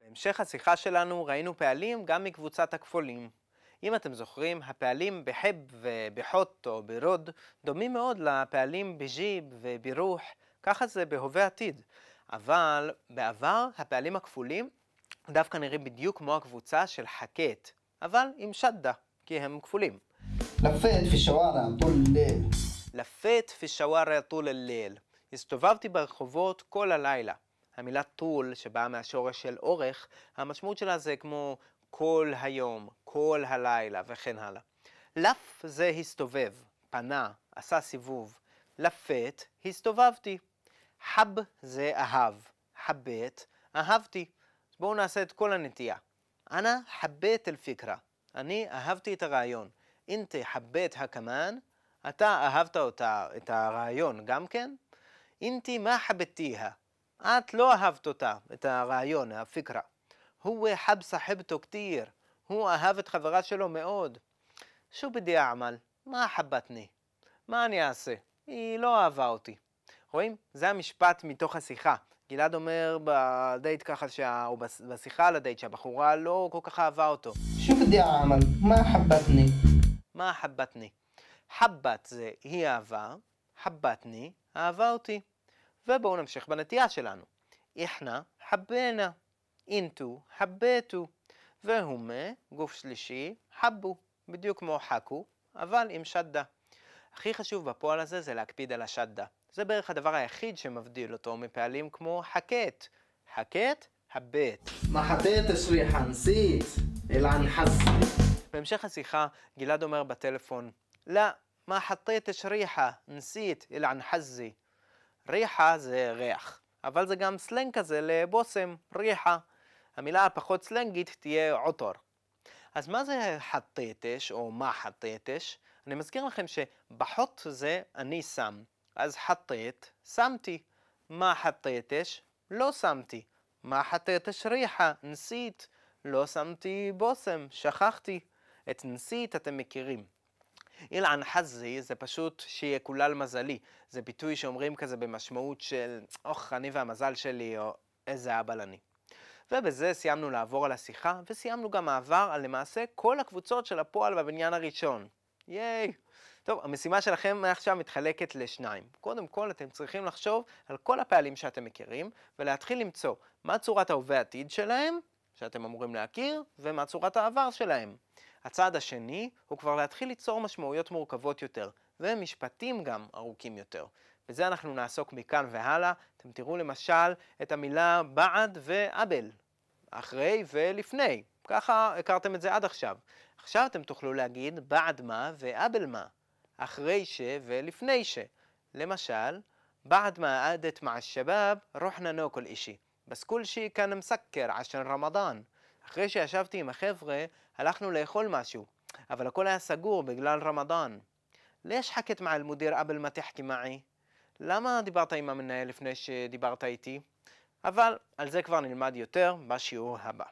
בהמשך השיחה שלנו ראינו פעלים גם מקבוצת הכפולים. אם אתם זוכרים, הפעלים בחב ובחוט או ברוד דומים מאוד לפעלים בג'יב וברוח, ככה זה בהווה עתיד. אבל בעבר הפעלים הכפולים דווקא נראים בדיוק כמו הקבוצה של חקט, אבל עם שדה, כי הם כפולים. לפת פישווארה טול ליל. לפת פישווארה טול ליל. הסתובבתי ברחובות כל הלילה. המילה טול, שבאה מהשורש של אורך, המשמעות שלה זה כמו כל היום, כל הלילה וכן הלאה. לפ זה הסתובב, פנה, עשה סיבוב. לפת, הסתובבתי. חב זה אהב. חבט, אהבתי. אז בואו נעשה את כל הנטייה. אנא חבט אל-פיקרה. אני אהבתי את הרעיון. אינטה חבט הכמן, אתה אהבת אותה, את הרעיון גם כן? אינטי מה חבטיה? את לא אהבת אותה, את הרעיון, הפיקרה. הוא אהב סחבתו כתיר, הוא אהב את חברה שלו מאוד. שו בדי עמל, מה חבטני? מה אני אעשה? היא לא אהבה אותי. רואים? זה המשפט מתוך השיחה. גלעד אומר בדייט ככה, שה... או בשיחה על הדייט, שהבחורה לא כל כך אהבה אותו. שוב די עמל, מה חבטני? מה חבטני? חבט זה היא אהבה, חבטני, אהבה אותי. ובואו נמשיך בנטייה שלנו. איחנה חבנה, אינטו חבטו, והומה גוף שלישי חבו, בדיוק כמו חכו, אבל עם שדה. הכי חשוב בפועל הזה זה להקפיד על השדה. זה בערך הדבר היחיד שמבדיל אותו מפעלים כמו חכת. חכת, הבט. מחטט אשרי חנסית, אלא חסית. בהמשך השיחה, גלעד אומר בטלפון, לא, מה חטאת שריחה, נסית, אלא נחזי. ריחה זה ריח, אבל זה גם סלנג כזה לבושם, ריחה. המילה הפחות סלנגית תהיה עוטור. אז מה זה חטאתש, או מה חטאתש? אני מזכיר לכם שבחוט זה אני שם, אז חטאת, שמתי. מה חטאתש? לא שמתי. מה חטאתש ריחה? נסית. לא שמתי בושם, שכחתי. את נסית אתם מכירים. אילען חזי זה פשוט שיקולל מזלי. זה ביטוי שאומרים כזה במשמעות של אוח, אני והמזל שלי, או איזה אבא אני. ובזה סיימנו לעבור על השיחה, וסיימנו גם מעבר על למעשה כל הקבוצות של הפועל בבניין הראשון. ייי! טוב, המשימה שלכם מעכשיו מתחלקת לשניים. קודם כל, אתם צריכים לחשוב על כל הפעלים שאתם מכירים, ולהתחיל למצוא מה צורת ההווה עתיד שלהם, שאתם אמורים להכיר, ומה צורת העבר שלהם. הצעד השני הוא כבר להתחיל ליצור משמעויות מורכבות יותר, ומשפטים גם ארוכים יותר. בזה אנחנו נעסוק מכאן והלאה. אתם תראו למשל את המילה בעד ואבל, אחרי ולפני. ככה הכרתם את זה עד עכשיו. עכשיו אתם תוכלו להגיד בעד מה ואבל מה, אחרי ש ולפני ש. למשל, بعد ما قعدت مع الشباب رحنا ناكل إشي بس كل شي كان مسكر عشان رمضان אחרי שישבתי עם החבר'ה, הלכנו לאכול משהו, אבל הכל היה סגור בגלל רמדאן. ليش حكيت مع المدير قبل ما تحكي معي? למה דיברת עם המנהל לפני שדיברת איתי? אבל על זה כבר נלמד יותר בשיעור הבא.